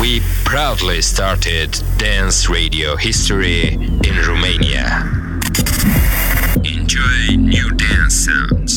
We proudly started dance radio history in Romania. Enjoy new dance sounds.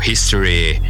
History.